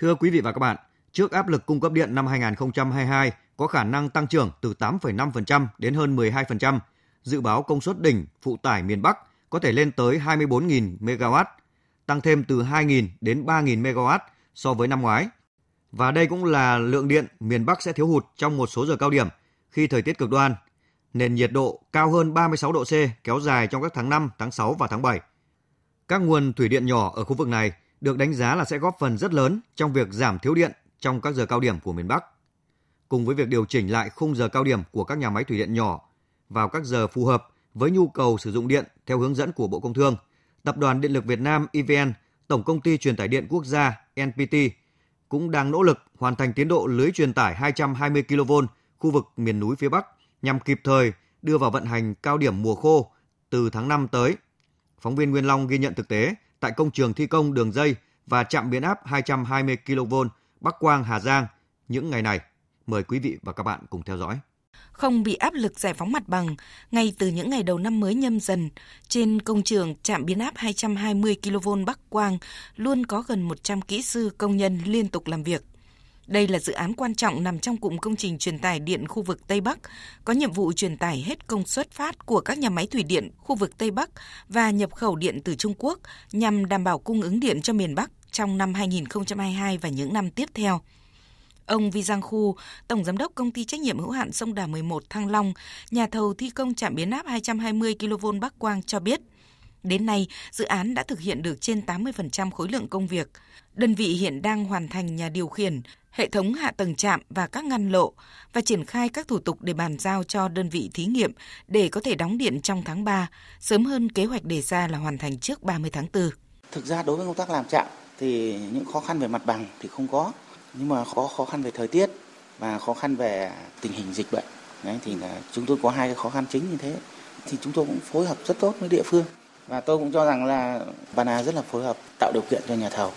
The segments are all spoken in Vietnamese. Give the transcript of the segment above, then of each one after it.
Thưa quý vị và các bạn, trước áp lực cung cấp điện năm 2022 có khả năng tăng trưởng từ 8,5% đến hơn 12%, dự báo công suất đỉnh phụ tải miền Bắc có thể lên tới 24.000 MW, tăng thêm từ 2.000 đến 3.000 MW so với năm ngoái. Và đây cũng là lượng điện miền Bắc sẽ thiếu hụt trong một số giờ cao điểm khi thời tiết cực đoan. Nền nhiệt độ cao hơn 36 độ C kéo dài trong các tháng 5, tháng 6 và tháng 7. Các nguồn thủy điện nhỏ ở khu vực này được đánh giá là sẽ góp phần rất lớn trong việc giảm thiếu điện trong các giờ cao điểm của miền Bắc. Cùng với việc điều chỉnh lại khung giờ cao điểm của các nhà máy thủy điện nhỏ vào các giờ phù hợp với nhu cầu sử dụng điện theo hướng dẫn của Bộ Công Thương, Tập đoàn Điện lực Việt Nam EVN, Tổng công ty truyền tải điện quốc gia NPT cũng đang nỗ lực hoàn thành tiến độ lưới truyền tải 220 kV khu vực miền núi phía Bắc nhằm kịp thời đưa vào vận hành cao điểm mùa khô từ tháng 5 tới. Phóng viên Nguyên Long ghi nhận thực tế tại công trường thi công đường dây và trạm biến áp 220 kV Bắc Quang, Hà Giang những ngày này. Mời quý vị và các bạn cùng theo dõi không bị áp lực giải phóng mặt bằng, ngay từ những ngày đầu năm mới nhâm dần. Trên công trường trạm biến áp 220 kV Bắc Quang luôn có gần 100 kỹ sư công nhân liên tục làm việc. Đây là dự án quan trọng nằm trong cụm công trình truyền tải điện khu vực Tây Bắc, có nhiệm vụ truyền tải hết công suất phát của các nhà máy thủy điện khu vực Tây Bắc và nhập khẩu điện từ Trung Quốc nhằm đảm bảo cung ứng điện cho miền Bắc trong năm 2022 và những năm tiếp theo. Ông Vi Giang Khu, Tổng Giám đốc Công ty Trách nhiệm hữu hạn Sông Đà 11 Thăng Long, nhà thầu thi công trạm biến áp 220 kV Bắc Quang cho biết, Đến nay, dự án đã thực hiện được trên 80% khối lượng công việc. Đơn vị hiện đang hoàn thành nhà điều khiển, hệ thống hạ tầng trạm và các ngăn lộ và triển khai các thủ tục để bàn giao cho đơn vị thí nghiệm để có thể đóng điện trong tháng 3, sớm hơn kế hoạch đề ra là hoàn thành trước 30 tháng 4. Thực ra đối với công tác làm trạm thì những khó khăn về mặt bằng thì không có nhưng mà có khó khăn về thời tiết và khó khăn về tình hình dịch bệnh đấy thì là chúng tôi có hai cái khó khăn chính như thế thì chúng tôi cũng phối hợp rất tốt với địa phương và tôi cũng cho rằng là Bana rất là phối hợp tạo điều kiện cho nhà thầu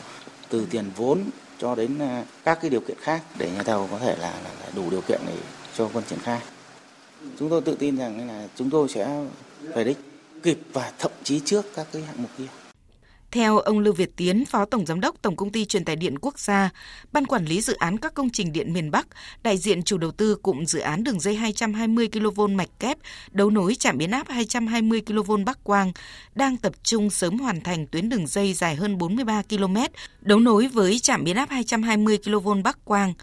từ tiền vốn cho đến à, các cái điều kiện khác để nhà thầu có thể là, là, là đủ điều kiện để cho quân triển khai. Chúng tôi tự tin rằng là chúng tôi sẽ về đích kịp và thậm chí trước các cái hạng mục kia theo ông Lưu Việt Tiến, Phó Tổng Giám đốc Tổng Công ty Truyền tải điện Quốc gia, Ban Quản lý Dự án các công trình điện miền Bắc, đại diện chủ đầu tư cụm dự án đường dây 220 kV mạch kép, đấu nối trạm biến áp 220 kV Bắc Quang, đang tập trung sớm hoàn thành tuyến đường dây dài hơn 43 km, đấu nối với trạm biến áp 220 kV Bắc Quang,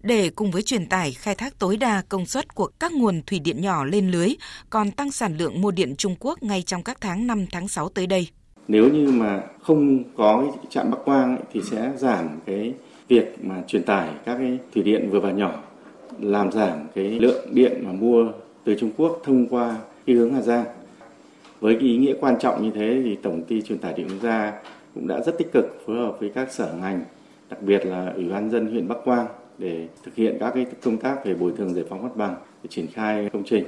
để cùng với truyền tải khai thác tối đa công suất của các nguồn thủy điện nhỏ lên lưới, còn tăng sản lượng mua điện Trung Quốc ngay trong các tháng 5 tháng 6 tới đây nếu như mà không có cái trạm Bắc Quang ấy, thì sẽ giảm cái việc mà truyền tải các cái thủy điện vừa và nhỏ làm giảm cái lượng điện mà mua từ Trung Quốc thông qua cái hướng Hà Giang. Với cái ý nghĩa quan trọng như thế thì Tổng ty truyền tải điện quốc gia cũng đã rất tích cực phối hợp với các sở ngành, đặc biệt là Ủy ban dân huyện Bắc Quang để thực hiện các cái công tác về bồi thường giải phóng mặt bằng để triển khai công trình.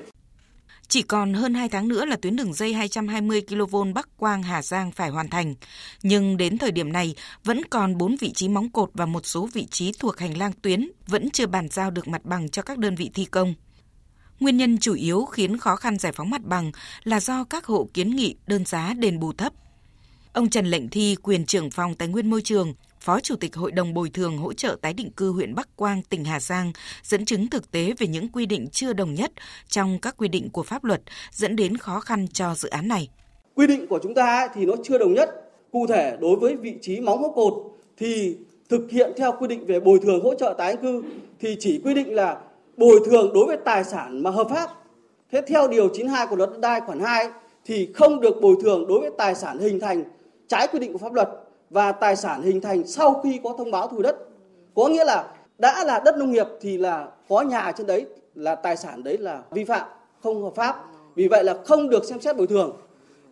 Chỉ còn hơn 2 tháng nữa là tuyến đường dây 220 kV Bắc Quang Hà Giang phải hoàn thành. Nhưng đến thời điểm này, vẫn còn 4 vị trí móng cột và một số vị trí thuộc hành lang tuyến vẫn chưa bàn giao được mặt bằng cho các đơn vị thi công. Nguyên nhân chủ yếu khiến khó khăn giải phóng mặt bằng là do các hộ kiến nghị đơn giá đền bù thấp. Ông Trần Lệnh Thi, quyền trưởng phòng Tài nguyên Môi trường, Phó Chủ tịch Hội đồng Bồi thường hỗ trợ tái định cư huyện Bắc Quang, tỉnh Hà Giang, dẫn chứng thực tế về những quy định chưa đồng nhất trong các quy định của pháp luật dẫn đến khó khăn cho dự án này. Quy định của chúng ta thì nó chưa đồng nhất. Cụ thể đối với vị trí móng hốc cột thì thực hiện theo quy định về bồi thường hỗ trợ tái định cư thì chỉ quy định là bồi thường đối với tài sản mà hợp pháp. Thế theo điều 92 của luật đất đai khoản 2 thì không được bồi thường đối với tài sản hình thành trái quy định của pháp luật và tài sản hình thành sau khi có thông báo thu đất. Có nghĩa là đã là đất nông nghiệp thì là có nhà trên đấy là tài sản đấy là vi phạm, không hợp pháp. Vì vậy là không được xem xét bồi thường.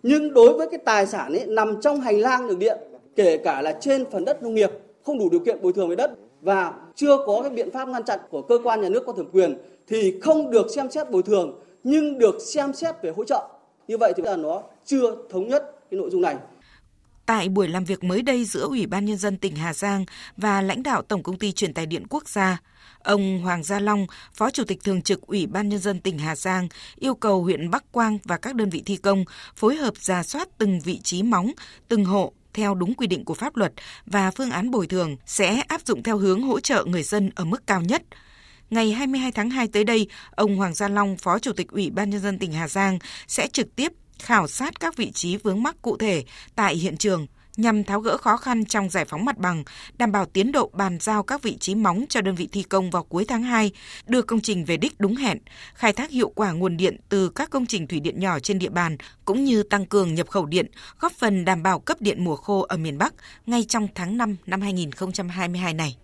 Nhưng đối với cái tài sản ấy nằm trong hành lang đường điện, kể cả là trên phần đất nông nghiệp không đủ điều kiện bồi thường về đất và chưa có cái biện pháp ngăn chặn của cơ quan nhà nước có thẩm quyền thì không được xem xét bồi thường nhưng được xem xét về hỗ trợ. Như vậy thì là nó chưa thống nhất cái nội dung này. Tại buổi làm việc mới đây giữa Ủy ban Nhân dân tỉnh Hà Giang và lãnh đạo Tổng Công ty Truyền tài Điện Quốc gia, ông Hoàng Gia Long, Phó Chủ tịch Thường trực Ủy ban Nhân dân tỉnh Hà Giang, yêu cầu huyện Bắc Quang và các đơn vị thi công phối hợp ra soát từng vị trí móng, từng hộ theo đúng quy định của pháp luật và phương án bồi thường sẽ áp dụng theo hướng hỗ trợ người dân ở mức cao nhất. Ngày 22 tháng 2 tới đây, ông Hoàng Gia Long, Phó Chủ tịch Ủy ban Nhân dân tỉnh Hà Giang sẽ trực tiếp khảo sát các vị trí vướng mắc cụ thể tại hiện trường nhằm tháo gỡ khó khăn trong giải phóng mặt bằng, đảm bảo tiến độ bàn giao các vị trí móng cho đơn vị thi công vào cuối tháng 2, đưa công trình về đích đúng hẹn, khai thác hiệu quả nguồn điện từ các công trình thủy điện nhỏ trên địa bàn, cũng như tăng cường nhập khẩu điện, góp phần đảm bảo cấp điện mùa khô ở miền Bắc ngay trong tháng 5 năm 2022 này.